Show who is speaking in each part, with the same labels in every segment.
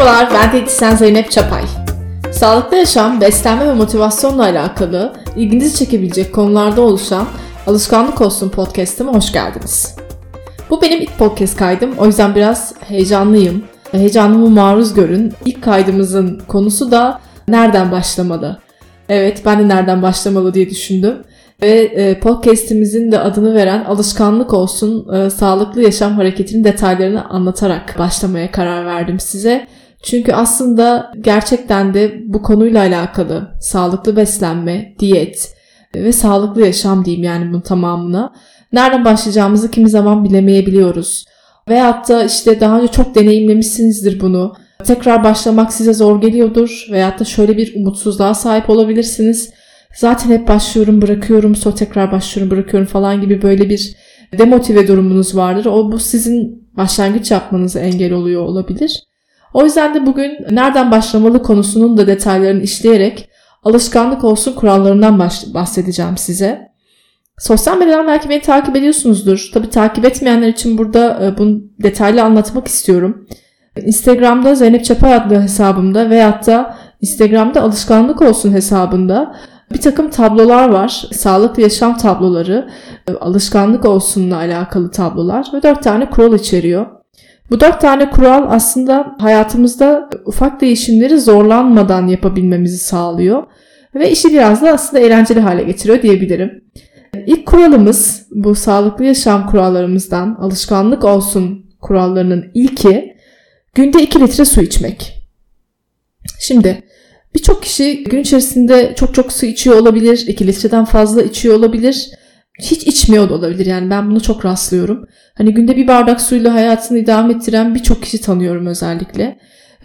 Speaker 1: Merhabalar, ben diyetisyen Zeynep Çapay. Sağlıklı yaşam, beslenme ve motivasyonla alakalı ilginizi çekebilecek konularda oluşan Alışkanlık Olsun podcast'ıma hoş geldiniz. Bu benim ilk podcast kaydım, o yüzden biraz heyecanlıyım. Heyecanımı maruz görün. İlk kaydımızın konusu da nereden başlamalı? Evet, ben de nereden başlamalı diye düşündüm. Ve e, podcast'imizin de adını veren alışkanlık olsun e, sağlıklı yaşam hareketinin detaylarını anlatarak başlamaya karar verdim size. Çünkü aslında gerçekten de bu konuyla alakalı sağlıklı beslenme, diyet ve sağlıklı yaşam diyeyim yani bunun tamamına. Nereden başlayacağımızı kimi zaman bilemeyebiliyoruz. Veyahut da işte daha önce çok deneyimlemişsinizdir bunu. Tekrar başlamak size zor geliyordur veyahut da şöyle bir umutsuzluğa sahip olabilirsiniz zaten hep başlıyorum bırakıyorum sonra tekrar başlıyorum bırakıyorum falan gibi böyle bir demotive durumunuz vardır. O bu sizin başlangıç yapmanızı engel oluyor olabilir. O yüzden de bugün nereden başlamalı konusunun da detaylarını işleyerek alışkanlık olsun kurallarından bahsedeceğim size. Sosyal medyadan belki beni takip ediyorsunuzdur. Tabi takip etmeyenler için burada e, bunu detaylı anlatmak istiyorum. Instagram'da Zeynep Çapay adlı hesabımda veyahut da Instagram'da alışkanlık olsun hesabında bir takım tablolar var. Sağlıklı yaşam tabloları, e, alışkanlık olsunla alakalı tablolar ve dört tane kural içeriyor. Bu dört tane kural aslında hayatımızda ufak değişimleri zorlanmadan yapabilmemizi sağlıyor. Ve işi biraz da aslında eğlenceli hale getiriyor diyebilirim. İlk kuralımız bu sağlıklı yaşam kurallarımızdan alışkanlık olsun kurallarının ilki günde 2 litre su içmek. Şimdi Birçok kişi gün içerisinde çok çok su içiyor olabilir, 2 litreden fazla içiyor olabilir. Hiç içmiyor da olabilir yani ben bunu çok rastlıyorum. Hani günde bir bardak suyla hayatını idame ettiren birçok kişi tanıyorum özellikle.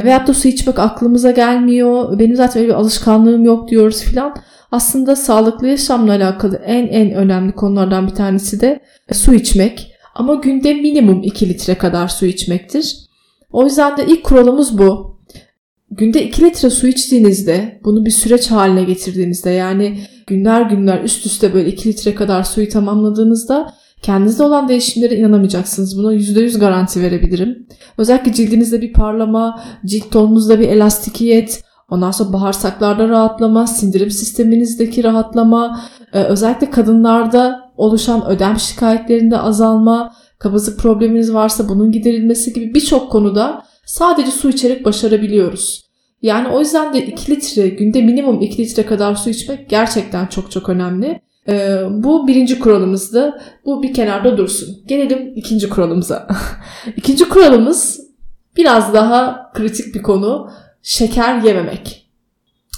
Speaker 1: Veyahut da su içmek aklımıza gelmiyor. Benim zaten öyle bir alışkanlığım yok diyoruz filan. Aslında sağlıklı yaşamla alakalı en en önemli konulardan bir tanesi de su içmek. Ama günde minimum 2 litre kadar su içmektir. O yüzden de ilk kuralımız bu günde 2 litre su içtiğinizde bunu bir süreç haline getirdiğinizde yani günler günler üst üste böyle 2 litre kadar suyu tamamladığınızda kendinizde olan değişimlere inanamayacaksınız. Buna %100 garanti verebilirim. Özellikle cildinizde bir parlama, cilt tonunuzda bir elastikiyet, ondan sonra bağırsaklarda rahatlama, sindirim sisteminizdeki rahatlama, e, özellikle kadınlarda oluşan ödem şikayetlerinde azalma, kabızlık probleminiz varsa bunun giderilmesi gibi birçok konuda sadece su içerek başarabiliyoruz. Yani o yüzden de 2 litre günde minimum 2 litre kadar su içmek gerçekten çok çok önemli. Ee, bu birinci kuralımızdı. Bu bir kenarda dursun. Gelelim ikinci kuralımıza. İkinci kuralımız biraz daha kritik bir konu. Şeker yememek.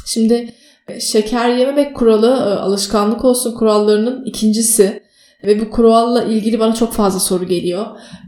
Speaker 1: Şimdi e, şeker yememek kuralı e, alışkanlık olsun kurallarının ikincisi. Ve bu kuralla ilgili bana çok fazla soru geliyor.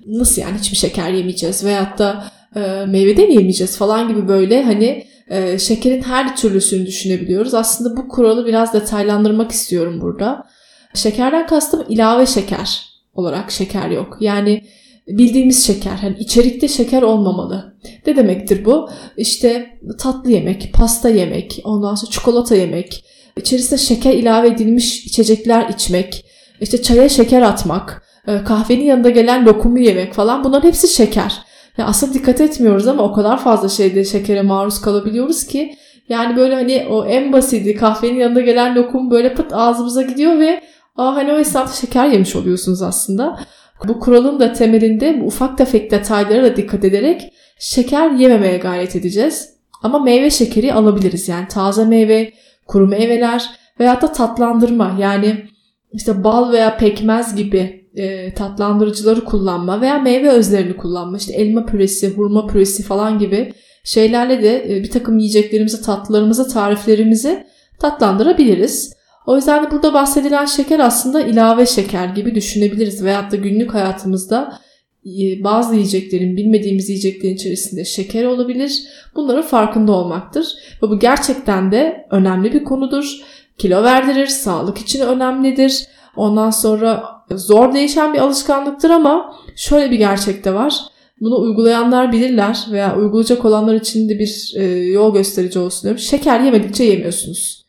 Speaker 1: Nasıl yani hiçbir şeker yemeyeceğiz? Veyahut da e, meyvede mi yemeyeceğiz falan gibi böyle hani e, şekerin her türlüsünü düşünebiliyoruz. Aslında bu kuralı biraz detaylandırmak istiyorum burada. Şekerden kastım ilave şeker olarak şeker yok. Yani bildiğimiz şeker. Hani içerikte şeker olmamalı. Ne demektir bu? İşte tatlı yemek, pasta yemek, ondan sonra çikolata yemek, içerisine şeker ilave edilmiş içecekler içmek, işte çaya şeker atmak, e, kahvenin yanında gelen lokumu yemek falan bunların hepsi şeker. Ya aslında dikkat etmiyoruz ama o kadar fazla şeyde şekere maruz kalabiliyoruz ki yani böyle hani o en basiti kahvenin yanında gelen lokum böyle pıt ağzımıza gidiyor ve aa hani o esnada şeker yemiş oluyorsunuz aslında. Bu kuralın da temelinde bu ufak tefek detaylara da dikkat ederek şeker yememeye gayret edeceğiz. Ama meyve şekeri alabiliriz yani taze meyve, kuru meyveler veya da tatlandırma yani işte bal veya pekmez gibi e, tatlandırıcıları kullanma veya meyve özlerini kullanma işte elma püresi, hurma püresi falan gibi şeylerle de e, bir takım yiyeceklerimizi, tatlılarımızı, tariflerimizi tatlandırabiliriz. O yüzden de burada bahsedilen şeker aslında ilave şeker gibi düşünebiliriz veyahut da günlük hayatımızda e, bazı yiyeceklerin, bilmediğimiz yiyeceklerin içerisinde şeker olabilir. Bunların farkında olmaktır. Ve bu gerçekten de önemli bir konudur. Kilo verdirir, sağlık için önemlidir. Ondan sonra zor değişen bir alışkanlıktır ama şöyle bir gerçek de var. Bunu uygulayanlar bilirler veya uygulayacak olanlar için de bir e, yol gösterici olsun diyorum. Şeker yemedikçe yemiyorsunuz.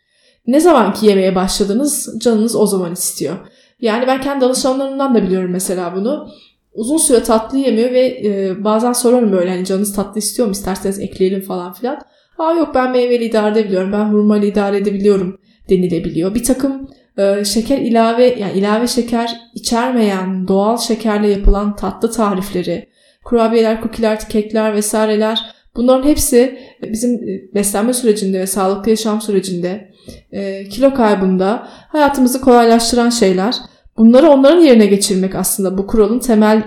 Speaker 1: Ne zaman ki yemeye başladınız canınız o zaman istiyor. Yani ben kendi alışanlarımdan da biliyorum mesela bunu. uzun süre tatlı yemiyor ve e, bazen sorarım böyle hani canınız tatlı istiyor mu isterseniz ekleyelim falan filan. Aa yok ben meyveli idare edebiliyorum ben hurmalı idare edebiliyorum denilebiliyor. Bir takım e, şeker ilave yani ilave şeker içermeyen doğal şekerle yapılan tatlı tarifleri, kurabiyeler, kukiler, kekler vesaireler bunların hepsi bizim e, beslenme sürecinde ve sağlıklı yaşam sürecinde e, kilo kaybında hayatımızı kolaylaştıran şeyler. Bunları onların yerine geçirmek aslında bu kuralın temel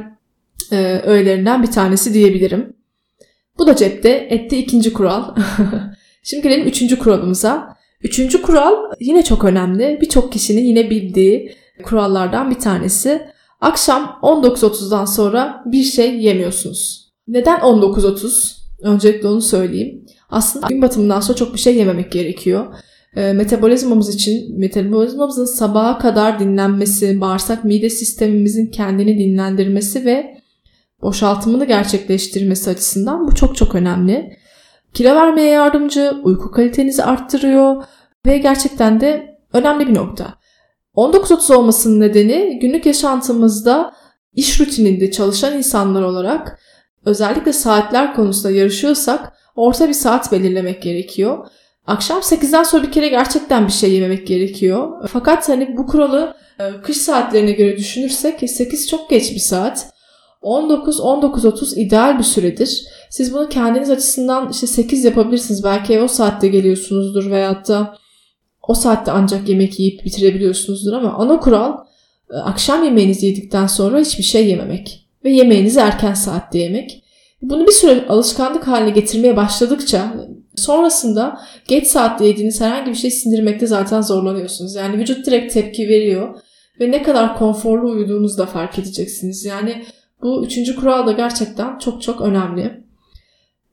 Speaker 1: e, öğelerinden bir tanesi diyebilirim. Bu da cepte etti ikinci kural. Şimdi gelelim üçüncü kuralımıza. Üçüncü kural yine çok önemli. Birçok kişinin yine bildiği kurallardan bir tanesi. Akşam 19.30'dan sonra bir şey yemiyorsunuz. Neden 19.30? Öncelikle onu söyleyeyim. Aslında gün batımından sonra çok bir şey yememek gerekiyor. E, metabolizmamız için metabolizmamızın sabaha kadar dinlenmesi, bağırsak mide sistemimizin kendini dinlendirmesi ve boşaltımını gerçekleştirmesi açısından bu çok çok önemli. Kilo vermeye yardımcı, uyku kalitenizi arttırıyor ve gerçekten de önemli bir nokta. 19.30 olmasının nedeni günlük yaşantımızda iş rutininde çalışan insanlar olarak özellikle saatler konusunda yarışıyorsak orta bir saat belirlemek gerekiyor. Akşam 8'den sonra bir kere gerçekten bir şey yememek gerekiyor. Fakat hani bu kuralı e, kış saatlerine göre düşünürsek 8 çok geç bir saat. 19-19.30 ideal bir süredir. Siz bunu kendiniz açısından işte 8 yapabilirsiniz. Belki o saatte geliyorsunuzdur veyahut da o saatte ancak yemek yiyip bitirebiliyorsunuzdur ama ana kural e, akşam yemeğinizi yedikten sonra hiçbir şey yememek ve yemeğinizi erken saatte yemek. Bunu bir süre alışkanlık haline getirmeye başladıkça sonrasında geç saatte yediğiniz herhangi bir şey sindirmekte zaten zorlanıyorsunuz. Yani vücut direkt tepki veriyor ve ne kadar konforlu uyuduğunuzu da fark edeceksiniz. Yani bu üçüncü kural da gerçekten çok çok önemli.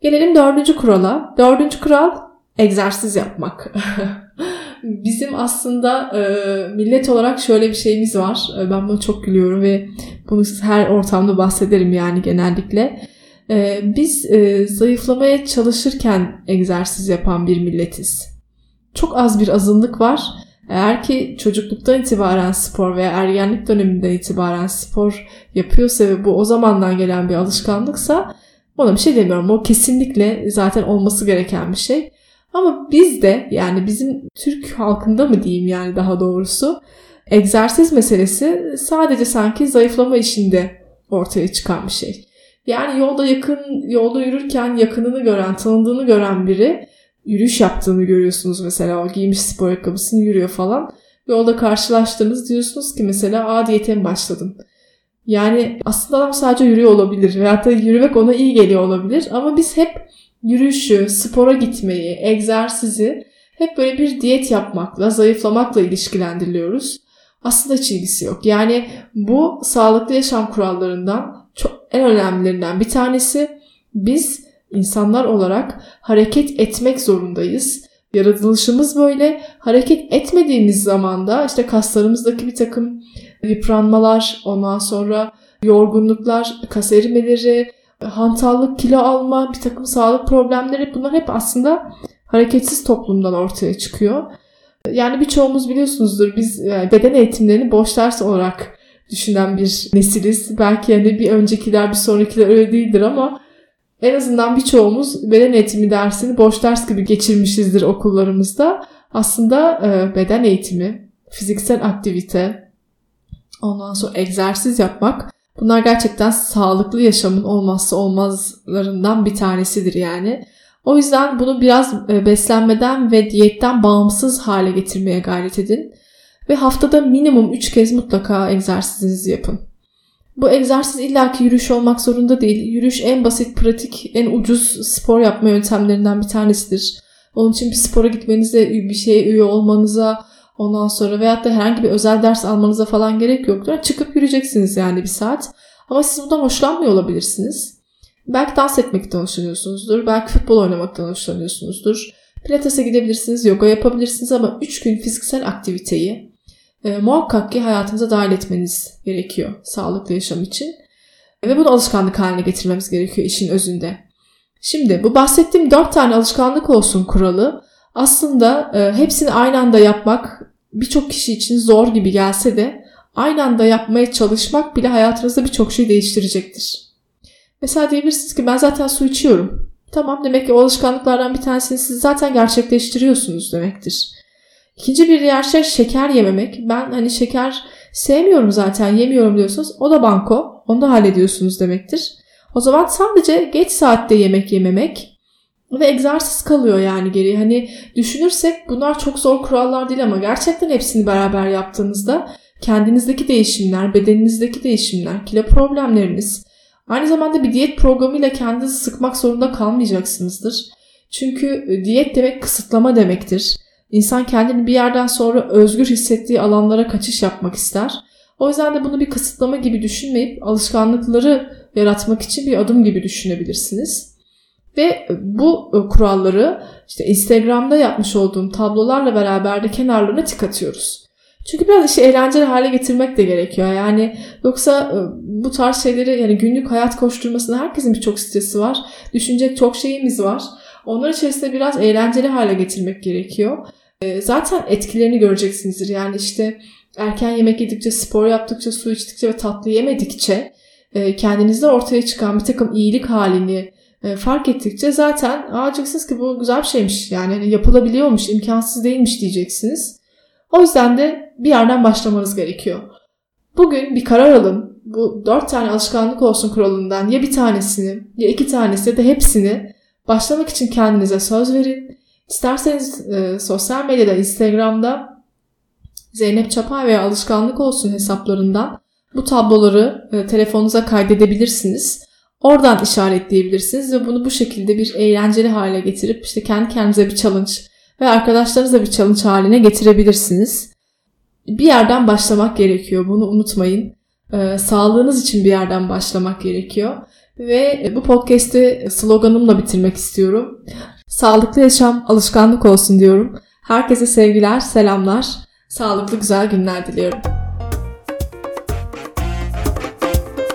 Speaker 1: Gelelim dördüncü kurala. Dördüncü kural egzersiz yapmak. Bizim aslında e, millet olarak şöyle bir şeyimiz var. E, ben bunu çok gülüyorum ve bunu her ortamda bahsederim yani genellikle. E, biz e, zayıflamaya çalışırken egzersiz yapan bir milletiz. Çok az bir azınlık var. Eğer ki çocukluktan itibaren spor veya ergenlik döneminden itibaren spor yapıyorsa ve bu o zamandan gelen bir alışkanlıksa ona bir şey demiyorum. O kesinlikle zaten olması gereken bir şey. Ama biz de yani bizim Türk halkında mı diyeyim yani daha doğrusu egzersiz meselesi sadece sanki zayıflama işinde ortaya çıkan bir şey. Yani yolda yakın, yolda yürürken yakınını gören, tanıdığını gören biri yürüyüş yaptığını görüyorsunuz mesela. O giymiş spor ayakkabısını yürüyor falan. Yolda karşılaştığınız diyorsunuz ki mesela a diyete mi başladım? Yani aslında adam sadece yürüyor olabilir veyahut da yürümek ona iyi geliyor olabilir ama biz hep yürüyüşü, spora gitmeyi, egzersizi hep böyle bir diyet yapmakla, zayıflamakla ilişkilendiriyoruz. Aslında hiç ilgisi yok. Yani bu sağlıklı yaşam kurallarından çok en önemlilerinden bir tanesi. Biz insanlar olarak hareket etmek zorundayız. Yaratılışımız böyle. Hareket etmediğimiz zaman da işte kaslarımızdaki bir takım yıpranmalar, ondan sonra yorgunluklar, kas erimeleri, hantallık, kilo alma, bir takım sağlık problemleri bunlar hep aslında hareketsiz toplumdan ortaya çıkıyor. Yani birçoğumuz biliyorsunuzdur biz beden eğitimlerini boş ders olarak düşünen bir nesiliz. Belki yani bir öncekiler bir sonrakiler öyle değildir ama en azından birçoğumuz beden eğitimi dersini boş ders gibi geçirmişizdir okullarımızda. Aslında e, beden eğitimi, fiziksel aktivite, ondan sonra egzersiz yapmak bunlar gerçekten sağlıklı yaşamın olmazsa olmazlarından bir tanesidir yani. O yüzden bunu biraz e, beslenmeden ve diyetten bağımsız hale getirmeye gayret edin. Ve haftada minimum 3 kez mutlaka egzersizinizi yapın. Bu egzersiz illaki yürüyüş olmak zorunda değil. Yürüyüş en basit, pratik, en ucuz spor yapma yöntemlerinden bir tanesidir. Onun için bir spora gitmenize, bir şeye üye olmanıza, ondan sonra veyahut da herhangi bir özel ders almanıza falan gerek yoktur. Çıkıp yürüyeceksiniz yani bir saat. Ama siz bundan hoşlanmıyor olabilirsiniz. Belki dans etmekten hoşlanıyorsunuzdur. Belki futbol oynamaktan hoşlanıyorsunuzdur. Pilates'e gidebilirsiniz, yoga yapabilirsiniz ama 3 gün fiziksel aktiviteyi e, muhakkak ki hayatınıza dahil etmeniz gerekiyor sağlıklı yaşam için. Ve bunu alışkanlık haline getirmemiz gerekiyor işin özünde. Şimdi bu bahsettiğim dört tane alışkanlık olsun kuralı aslında e, hepsini aynı anda yapmak birçok kişi için zor gibi gelse de aynı anda yapmaya çalışmak bile hayatınızda birçok şey değiştirecektir. Mesela diyebilirsiniz ki ben zaten su içiyorum. Tamam demek ki o alışkanlıklardan bir tanesini siz zaten gerçekleştiriyorsunuz demektir. İkinci bir diğer şey şeker yememek. Ben hani şeker sevmiyorum zaten yemiyorum diyorsunuz. O da banko. Onu da hallediyorsunuz demektir. O zaman sadece geç saatte yemek yememek ve egzersiz kalıyor yani geriye. Hani düşünürsek bunlar çok zor kurallar değil ama gerçekten hepsini beraber yaptığınızda kendinizdeki değişimler, bedeninizdeki değişimler, kilo problemleriniz, aynı zamanda bir diyet programıyla kendinizi sıkmak zorunda kalmayacaksınızdır. Çünkü e, diyet demek kısıtlama demektir. İnsan kendini bir yerden sonra özgür hissettiği alanlara kaçış yapmak ister. O yüzden de bunu bir kısıtlama gibi düşünmeyip alışkanlıkları yaratmak için bir adım gibi düşünebilirsiniz. Ve bu kuralları işte Instagram'da yapmış olduğum tablolarla beraber de kenarlarına tik atıyoruz. Çünkü biraz işi eğlenceli hale getirmek de gerekiyor. Yani yoksa e, bu tarz şeyleri yani günlük hayat koşturmasında herkesin birçok stresi var. Düşünecek çok şeyimiz var. Onlar içerisinde biraz eğlenceli hale getirmek gerekiyor. E, zaten etkilerini göreceksinizdir. Yani işte erken yemek yedikçe, spor yaptıkça, su içtikçe ve tatlı yemedikçe e, kendinizde ortaya çıkan bir takım iyilik halini fark ettikçe zaten diyeceksiniz ki bu güzel bir şeymiş. Yani hani yapılabiliyormuş, imkansız değilmiş diyeceksiniz. O yüzden de bir yerden başlamanız gerekiyor. Bugün bir karar alın. Bu dört tane alışkanlık olsun kuralından ya bir tanesini ya iki tanesi da hepsini başlamak için kendinize söz verin. İsterseniz e, sosyal medyada, Instagram'da Zeynep Çapay veya alışkanlık olsun hesaplarından bu tabloları e, telefonunuza kaydedebilirsiniz. Oradan işaretleyebilirsiniz ve bunu bu şekilde bir eğlenceli hale getirip işte kendi kendinize bir challenge ve arkadaşlarınızla bir challenge haline getirebilirsiniz. Bir yerden başlamak gerekiyor. Bunu unutmayın. Ee, sağlığınız için bir yerden başlamak gerekiyor. Ve bu podcast'i sloganımla bitirmek istiyorum. Sağlıklı yaşam alışkanlık olsun diyorum. Herkese sevgiler, selamlar. Sağlıklı güzel günler diliyorum.